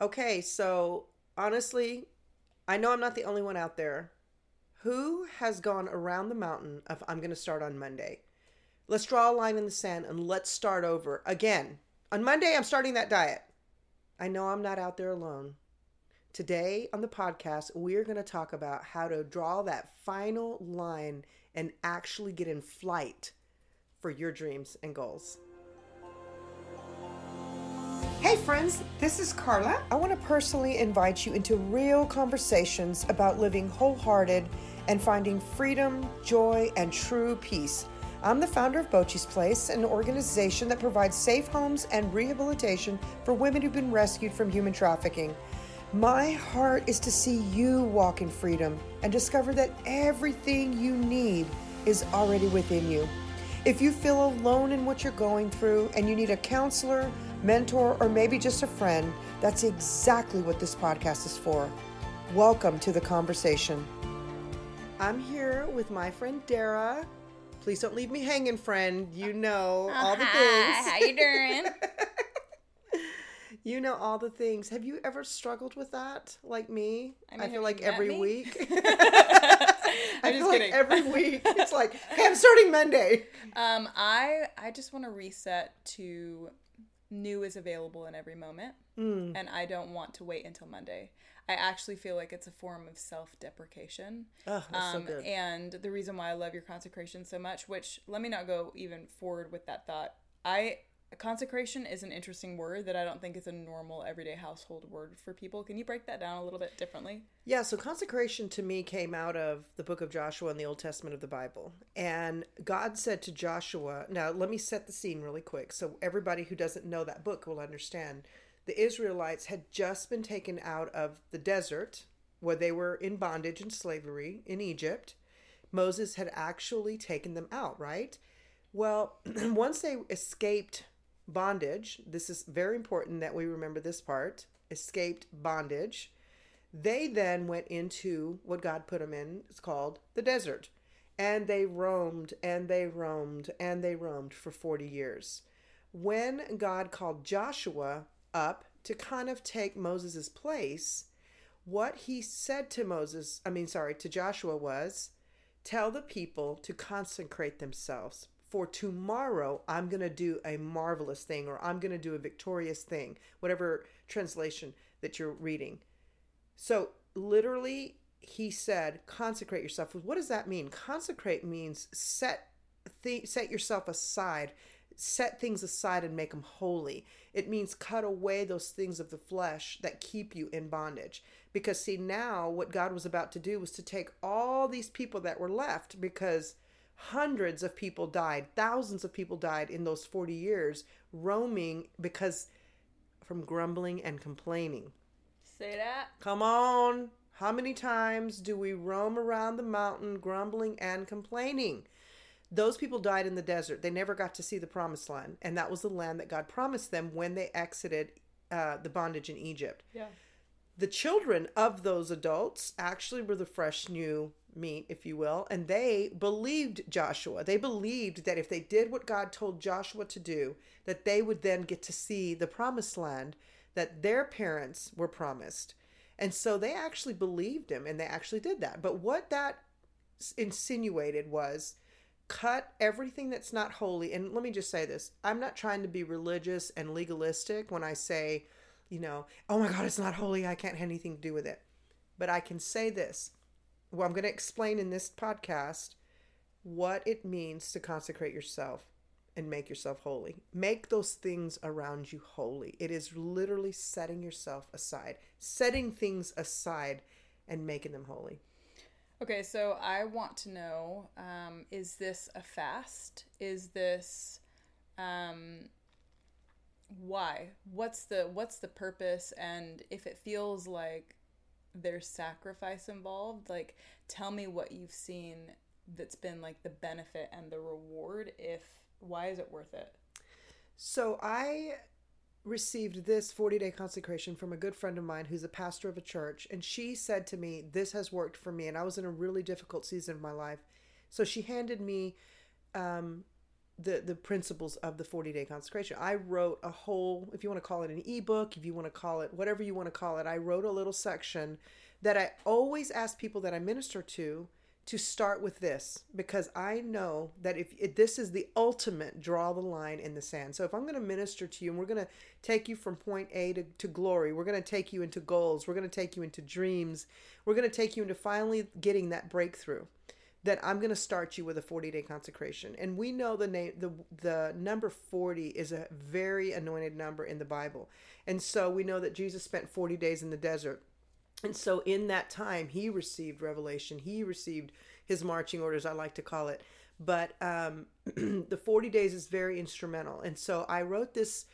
Okay, so honestly, I know I'm not the only one out there. Who has gone around the mountain of I'm going to start on Monday? Let's draw a line in the sand and let's start over again. On Monday, I'm starting that diet. I know I'm not out there alone. Today on the podcast, we're going to talk about how to draw that final line and actually get in flight for your dreams and goals. Hey, friends, this is Carla. I want to personally invite you into real conversations about living wholehearted and finding freedom, joy, and true peace. I'm the founder of Bochi's Place, an organization that provides safe homes and rehabilitation for women who've been rescued from human trafficking. My heart is to see you walk in freedom and discover that everything you need is already within you. If you feel alone in what you're going through and you need a counselor, mentor, or maybe just a friend, that's exactly what this podcast is for. Welcome to the conversation. I'm here with my friend Dara. Please don't leave me hanging, friend. You know Oh, all the hi. things. How you doing? You know all the things. Have you ever struggled with that, like me? I I, feel like every me? week. I'm I feel just like kidding. every week it's like, okay, I'm starting Monday. um, I I just want to reset to new is available in every moment, Mm. and I don't want to wait until Monday. I actually feel like it's a form of self-deprecation. Oh, that's Um, so good. And the reason why I love your consecration so much, which let me not go even forward with that thought. I consecration is an interesting word that I don't think is a normal everyday household word for people. Can you break that down a little bit differently? Yeah, so consecration to me came out of the book of Joshua in the Old Testament of the Bible. And God said to Joshua, now let me set the scene really quick so everybody who doesn't know that book will understand. The Israelites had just been taken out of the desert where they were in bondage and slavery in Egypt. Moses had actually taken them out, right? Well, once they escaped bondage, this is very important that we remember this part escaped bondage. They then went into what God put them in. It's called the desert. And they roamed and they roamed and they roamed for 40 years. When God called Joshua up to kind of take Moses' place, what he said to Moses, I mean, sorry, to Joshua was, Tell the people to consecrate themselves. For tomorrow, I'm going to do a marvelous thing, or I'm going to do a victorious thing, whatever translation that you're reading. So, literally, he said, consecrate yourself. What does that mean? Consecrate means set th- set yourself aside, set things aside and make them holy. It means cut away those things of the flesh that keep you in bondage. Because see now what God was about to do was to take all these people that were left because hundreds of people died, thousands of people died in those 40 years roaming because from grumbling and complaining. Say that. Come on. How many times do we roam around the mountain grumbling and complaining? Those people died in the desert. They never got to see the promised land. And that was the land that God promised them when they exited uh, the bondage in Egypt. Yeah. The children of those adults actually were the fresh new meat, if you will, and they believed Joshua. They believed that if they did what God told Joshua to do, that they would then get to see the promised land that their parents were promised. And so they actually believed him and they actually did that. But what that insinuated was cut everything that's not holy. And let me just say this I'm not trying to be religious and legalistic when I say, you know, oh my God, it's not holy. I can't have anything to do with it. But I can say this. Well, I'm going to explain in this podcast what it means to consecrate yourself and make yourself holy. Make those things around you holy. It is literally setting yourself aside, setting things aside and making them holy. Okay, so I want to know: um, Is this a fast? Is this um, why? What's the what's the purpose? And if it feels like there's sacrifice involved, like tell me what you've seen that's been like the benefit and the reward. If why is it worth it? So I received this 40 day consecration from a good friend of mine who's a pastor of a church. And she said to me, This has worked for me. And I was in a really difficult season of my life. So she handed me um, the the principles of the 40 day consecration. I wrote a whole if you want to call it an ebook, if you want to call it whatever you want to call it, I wrote a little section that I always ask people that I minister to to start with this because I know that if, if, this is the ultimate draw the line in the sand. So if I'm going to minister to you and we're going to take you from point A to, to glory, we're going to take you into goals, we're going to take you into dreams, we're going to take you into finally getting that breakthrough. That I'm going to start you with a 40 day consecration, and we know the name the the number 40 is a very anointed number in the Bible, and so we know that Jesus spent 40 days in the desert and so in that time, he received revelation. He received his marching orders, I like to call it. But um, the 40 days is very instrumental. And so I wrote this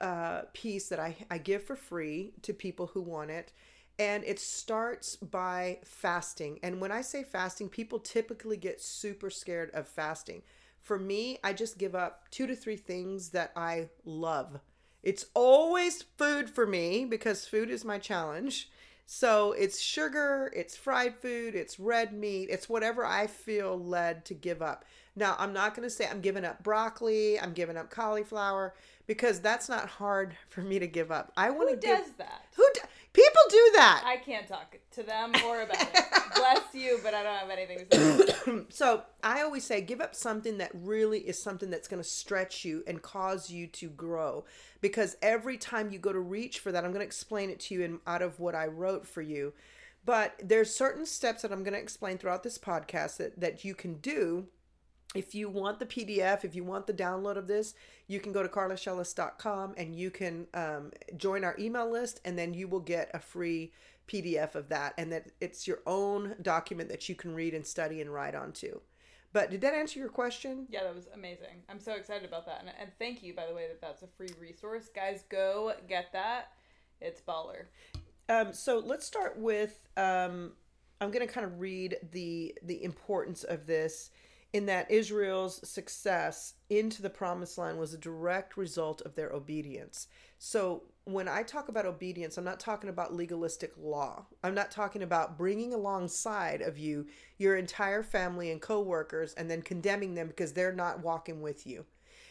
uh, piece that I, I give for free to people who want it. And it starts by fasting. And when I say fasting, people typically get super scared of fasting. For me, I just give up two to three things that I love. It's always food for me because food is my challenge. So it's sugar, it's fried food, it's red meat, it's whatever I feel led to give up. Now, I'm not going to say I'm giving up broccoli, I'm giving up cauliflower because that's not hard for me to give up. I want to does that? Who do, people do that? I can't talk to them or about it. Bless you, but I don't have anything to say. so I always say give up something that really is something that's going to stretch you and cause you to grow because every time you go to reach for that, I'm going to explain it to you in, out of what I wrote for you. But there's certain steps that I'm going to explain throughout this podcast that, that you can do. If you want the PDF, if you want the download of this, you can go to carlashellis.com and you can um, join our email list, and then you will get a free PDF of that. And that it's your own document that you can read and study and write onto. But did that answer your question? Yeah, that was amazing. I'm so excited about that. And, and thank you, by the way, that that's a free resource. Guys, go get that. It's baller. Um, so let's start with um, I'm going to kind of read the the importance of this in that Israel's success into the promised land was a direct result of their obedience. So when I talk about obedience, I'm not talking about legalistic law. I'm not talking about bringing alongside of you your entire family and coworkers and then condemning them because they're not walking with you.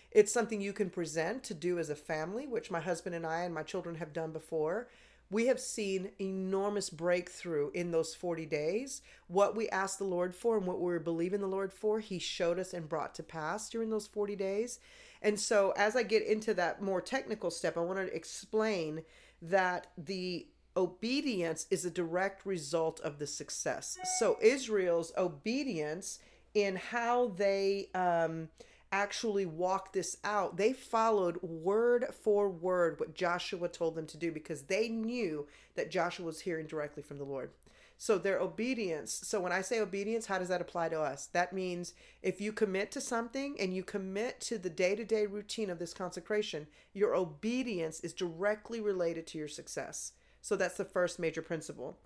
It's something you can present to do as a family, which my husband and I and my children have done before. We have seen enormous breakthrough in those 40 days. What we asked the Lord for and what we were believing the Lord for, He showed us and brought to pass during those 40 days. And so, as I get into that more technical step, I want to explain that the obedience is a direct result of the success. So, Israel's obedience in how they um, actually walked this out, they followed word for word what Joshua told them to do because they knew that Joshua was hearing directly from the Lord. So their obedience. So when I say obedience, how does that apply to us? That means if you commit to something and you commit to the day to day routine of this consecration, your obedience is directly related to your success. So that's the first major principle.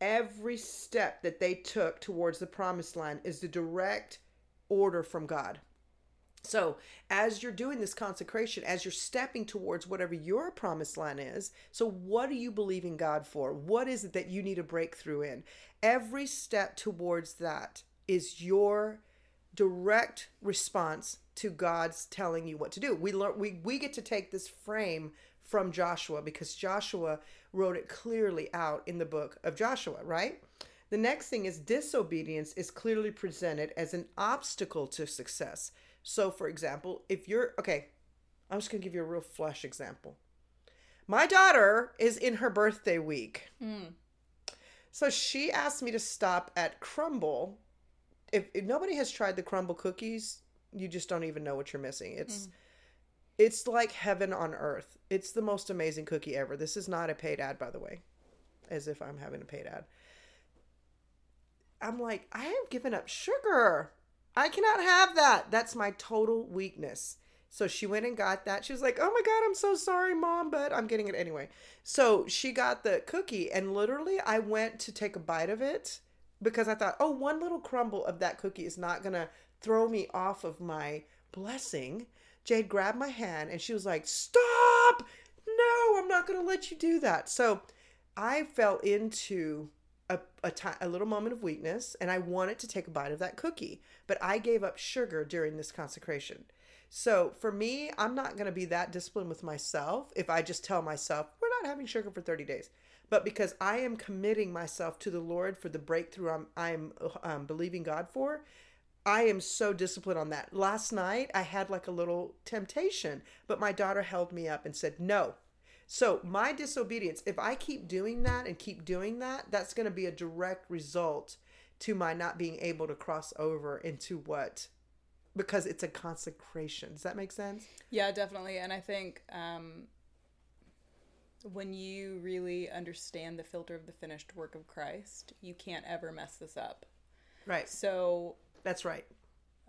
Every step that they took towards the promised land is the direct order from God. So, as you're doing this consecration, as you're stepping towards whatever your promised land is, so what are you believing God for? What is it that you need a breakthrough in? Every step towards that is your direct response to God's telling you what to do. We learn we we get to take this frame from Joshua because Joshua wrote it clearly out in the book of Joshua, right? The next thing is disobedience is clearly presented as an obstacle to success. So, for example, if you're okay, I'm just going to give you a real flesh example. My daughter is in her birthday week. Mm. So she asked me to stop at Crumbl. If, if, nobody has tried the Crumbl cookies, you just don't even know what you're missing. It's mm. it's like heaven on earth. It's the most amazing cookie ever. This is not a paid ad, by the way, as if I'm having a paid ad. I'm like, I have given up sugar. I cannot have that. That's my total weakness. So she went and got that. She was like, "Oh my god, I'm so sorry, mom, but I'm getting it anyway." So she got the cookie and literally I went to take a bite of it because I thought, "Oh, one little crumble of that cookie is not going to throw me off of my blessing." Jade grabbed my hand and she was like, "Stop! No, I'm not going to let you do that." So I fell into a, t- a little moment of weakness and I wanted to take a bite of that cookie, but I gave up sugar during this consecration. So for me, I'm not going to be that disciplined with myself if I just tell myself, we're not having sugar for 30 days. But because I am committing myself to the Lord for the breakthrough I'm, I'm um, believing God for, I am so disciplined on that. Last night, I had like a little temptation, but my daughter held me up and said, no. So my disobedience, if I keep doing that and keep doing that, that's going to be a direct result to my not being able to cross over into what because it's a consecration. Does that make sense? Yeah, definitely. And I think um, when you really understand the filter of the finished work of Christ, you can't ever mess this up. Right. So that's right.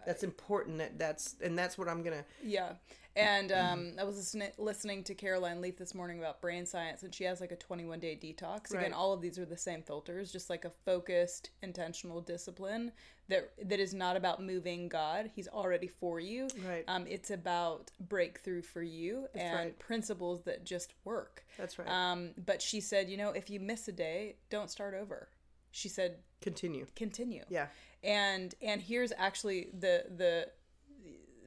That's important. That that's and that's what I'm gonna. Yeah, and um, I was listening listening to Caroline Leaf this morning about brain science, and she has like a 21 day detox. Again, Right. all of these are the same filters, just like a focused, intentional discipline that that is not about moving God. He's already for you. Right. Um, it's about breakthrough for you and right. principles that just work. That's right. Um, but she said, you know, if you miss a day, don't start over. She said, Continue. continue Yeah. And and here's actually the the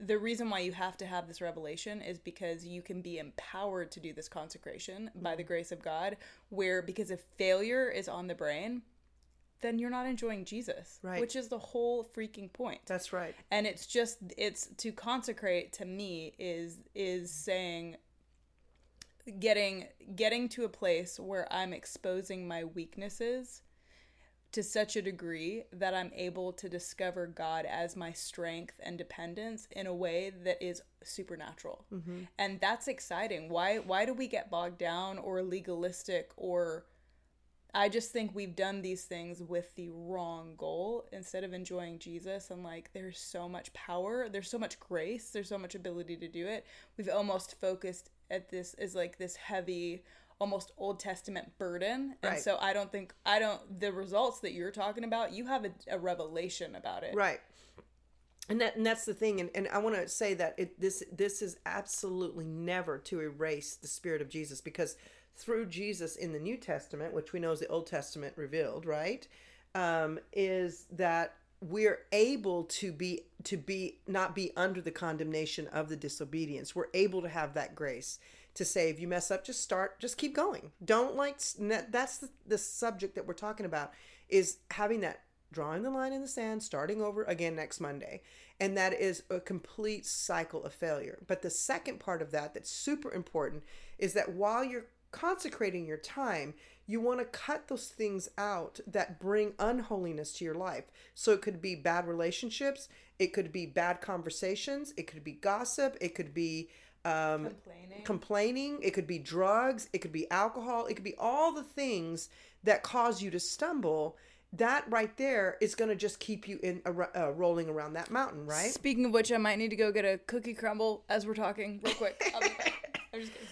the reason why you have to have this revelation is because you can be empowered to do this consecration by Mm-hmm. the grace of God where because if failure is on the brain then you're not enjoying Jesus Right. which is the whole freaking point That's right. and it's just it's to consecrate to me is is saying getting getting to a place where i'm exposing my weaknesses to such a degree that i'm able to discover god as my strength and dependence in a way that is supernatural. Mm-hmm. And that's exciting. Why why do we get bogged down or legalistic or I just think we've done these things with the wrong goal instead of enjoying Jesus and like there's so much power, there's so much grace, there's so much ability to do it. We've almost focused at this as like this heavy almost Old Testament burden. And Right. so I don't think I don't the results that you're talking about, you have a, a revelation about it. Right. And that and that's the thing and, and I want to say that it this this is absolutely never to erase the spirit of Jesus because through Jesus in the New Testament, which we know is the Old Testament revealed, right? Um, is that we're able to be to be not be under the condemnation of the disobedience. We're able to have that grace to say if you mess up just start just keep going. Don't like that's the, the subject that we're talking about is having that drawing the line in the sand, starting over again next Monday. And that is a complete cycle of failure. But the second part of that that's super important is that while you're consecrating your time, you want to cut those things out that bring unholiness to your life. So it could be bad relationships, it could be bad conversations, it could be gossip, it could be um, Complaining. complaining, it could be drugs, it could be alcohol, it could be all the things that cause you to stumble. That right there is going to just keep you in a, uh, rolling around that mountain, right? Speaking of which, I might need to go get a cookie crumble as we're talking real quick. I'll be back. I'm just kidding.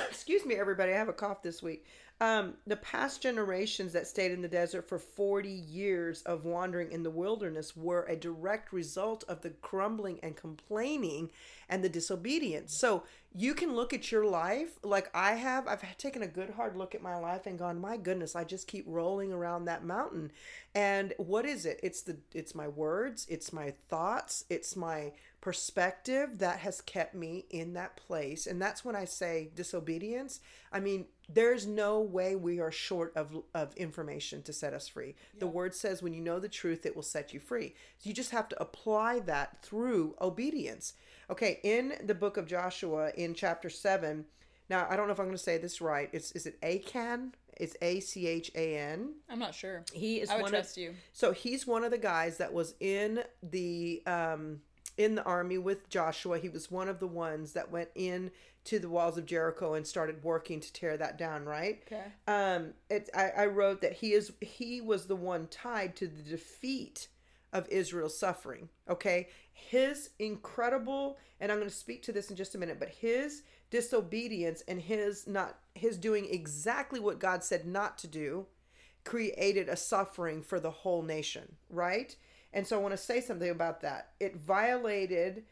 Excuse me, everybody. I have a cough this week. Um, the past generations that stayed in the desert for 40 years of wandering in the wilderness were a direct result of the grumbling and complaining and the disobedience. So you can look at your life like I have. I've taken a good hard look at my life and gone, my goodness, I just keep rolling around that mountain. And what is it? It's the it's my words, it's my thoughts, it's my perspective that has kept me in that place. And that's when I say disobedience. I mean, there's no way we are short of, of information to set us free. The word says when you know the truth, it will set you free. So you just have to apply that through obedience. Okay, in the book of Joshua, in chapter 7, now I don't know if I'm going to say this right. It's is it Achan? It's A C H A N. I'm not sure. He is I would one trust of you. so he's one of the guys that was in the um in the army with Joshua. He was one of the ones that went in to the walls of Jericho and started working to tear that down, right? Okay. Um it I, I wrote that he is he was the one tied to the defeat of Israel's suffering. Okay? His incredible and I'm going to speak to this in just a minute, but his disobedience and his not his doing exactly what God said not to do created a suffering for the whole nation, right? And so I want to say something about that. It violated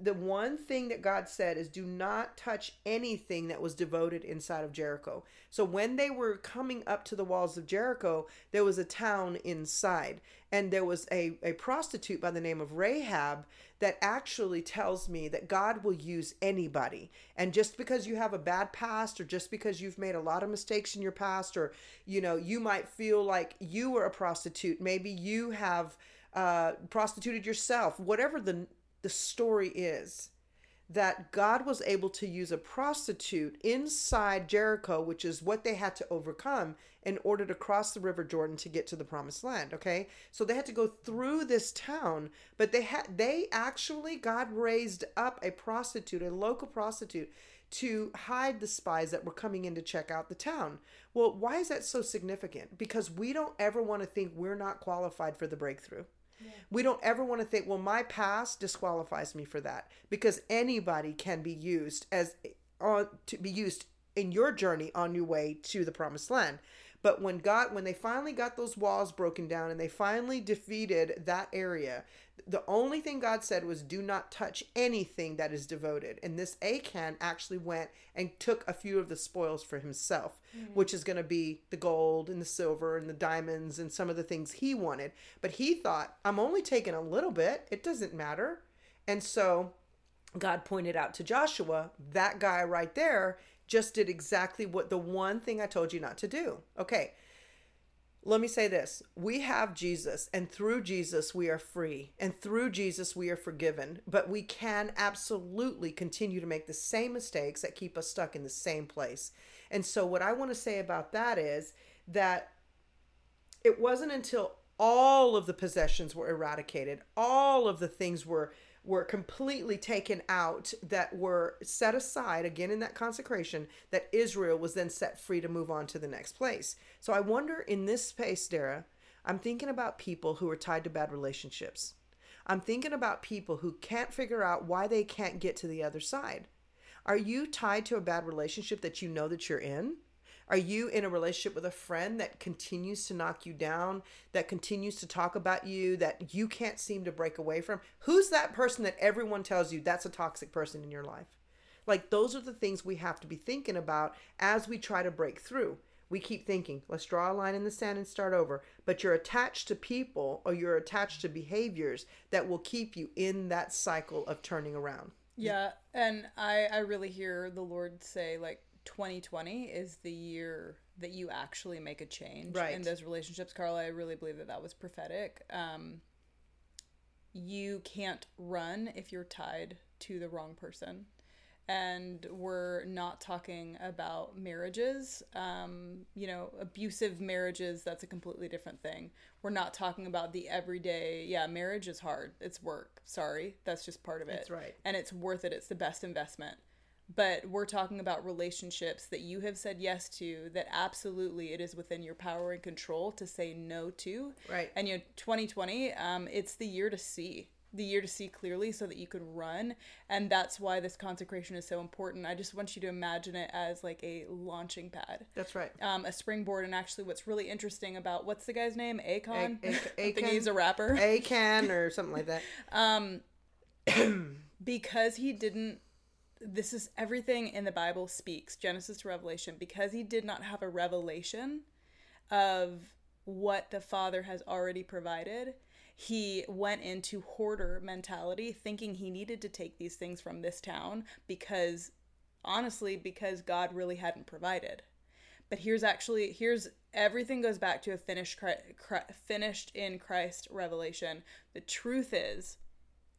the one thing that God said is do not touch anything that was devoted inside of Jericho. So when they were coming up to the walls of Jericho, there was a town inside. And there was a, a prostitute by the name of Rahab that actually tells me that God will use anybody. And just because you have a bad past or just because you've made a lot of mistakes in your past or you know, you might feel like you were a prostitute, maybe you have uh, prostituted yourself, whatever the the story is that God was able to use a prostitute inside Jericho, which is what they had to overcome in order to cross the River Jordan to get to the promised land, okay? So they had to go through this town, but they had they actually God raised up a prostitute, a local prostitute to hide the spies that were coming in to check out the town. Well, why is that so significant? Because we don't ever want to think we're not qualified for the breakthrough. Yeah. We don't ever want to think, well, my past disqualifies me for that because anybody can be used as on uh, to be used in your journey on your way to the promised land. But when God, when they finally got those walls broken down and they finally defeated that area, the only thing God said was, "Do not touch anything that is devoted." And this Achan actually went and took a few of the spoils for himself, mm-hmm. which is going to be the gold and the silver and the diamonds and some of the things he wanted. But he thought, "I'm only taking a little bit. It doesn't matter." And so God pointed out to Joshua, that guy right there just did exactly what the one thing I told you not to do. Okay. Let me say this. We have Jesus, and through Jesus, we are free, and through Jesus, we are forgiven. But we can absolutely continue to make the same mistakes that keep us stuck in the same place. And so, what I want to say about that is that it wasn't until all of the possessions were eradicated, all of the things were were completely taken out that were set aside again in that consecration that Israel was then set free to move on to the next place. So I wonder in this space, Dara, I'm thinking about people who are tied to bad relationships. I'm thinking about people who can't figure out why they can't get to the other side. Are you tied to a bad relationship that you know that you're in? Are you in a relationship with a friend that continues to knock you down, that continues to talk about you, that you can't seem to break away from? Who's that person that everyone tells you that's a toxic person in your life? Like, those are the things we have to be thinking about as we try to break through. We keep thinking, let's draw a line in the sand and start over. But you're attached to people or you're attached to behaviors that will keep you in that cycle of turning around. Yeah. And I, I really hear the Lord say, like, 2020 is the year that you actually make a change right. in those relationships. Carla, I really believe that that was prophetic. Um, you can't run if you're tied to the wrong person. And we're not talking about marriages, um, you know, abusive marriages, that's a completely different thing. We're not talking about the everyday, yeah, marriage is hard. It's work. Sorry. That's just part of it. That's right. And it's worth it. It's the best investment but we're talking about relationships that you have said yes to that absolutely it is within your power and control to say no to. Right. And you know 2020 um, it's the year to see the year to see clearly so that you can run. And that's why this consecration is so important. I just want you to imagine it as like a launching pad. That's right. Um, a springboard. And actually what's really interesting about what's the guy's name? Akon? A- a- I think he's a rapper. Akan or something like that. Um because he didn't this is everything in the Bible speaks, Genesis to Revelation, because he did not have a revelation of what the Father has already provided. He went into hoarder mentality, thinking he needed to take these things from this town because, honestly, because God really hadn't provided. But here's actually here's everything goes back to a finished finished in Christ revelation. The truth is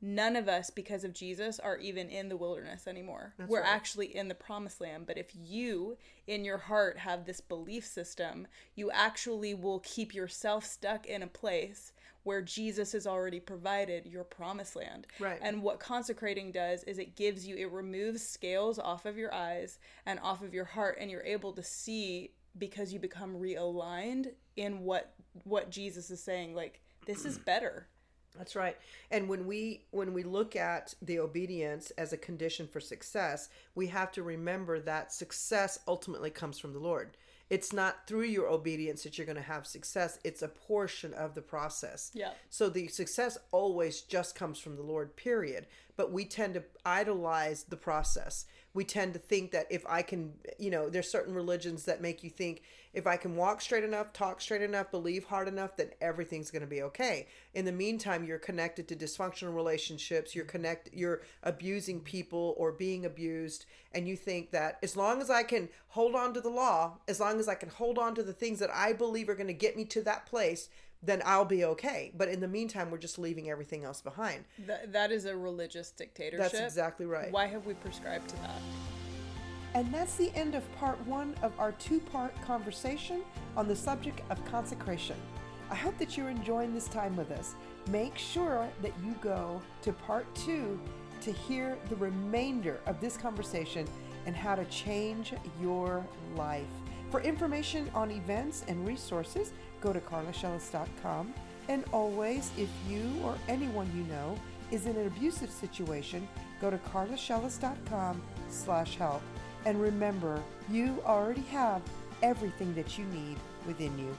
none of us because of jesus are even in the wilderness anymore. That's we're right. actually in the promised land. But if you in your heart have this belief system you actually will keep yourself stuck in a place where jesus has already provided your promised land. Right. And what consecrating does is it gives you it removes scales off of your eyes and off of your heart and you're able to see because you become realigned in what what jesus is saying like this is better That's right. And when we when we look at the obedience as a condition for success, we have to remember that success ultimately comes from the Lord. It's not through your obedience that you're going to have success. It's a portion of the process. Yeah. So the success always just comes from the Lord, period. But we tend to idolize the process. We tend to think that if I can, you know, there's certain religions that make you think if I can walk straight enough, talk straight enough, believe hard enough, then everything's going to be okay. In the meantime, you're connected to dysfunctional relationships, you're connect you're abusing people or being abused, and you think that as long as I can hold on to the law, as long as I can hold on to the things that I believe are going to get me to that place, then I'll be okay. But in the meantime, we're just leaving everything else behind. That, that is a religious dictatorship. That's exactly right. Why have we prescribed to that? And that's the end of part one of our two part conversation on the subject of consecration. I hope that you're enjoying this time with us. Make sure that you go to part two to hear the remainder of this conversation and how to change your life. For information on events and resources, go to carlashellis.com. And always, if you or anyone you know is in an abusive situation, go to carlashellis.com slash help. And remember, you already have everything that you need within you.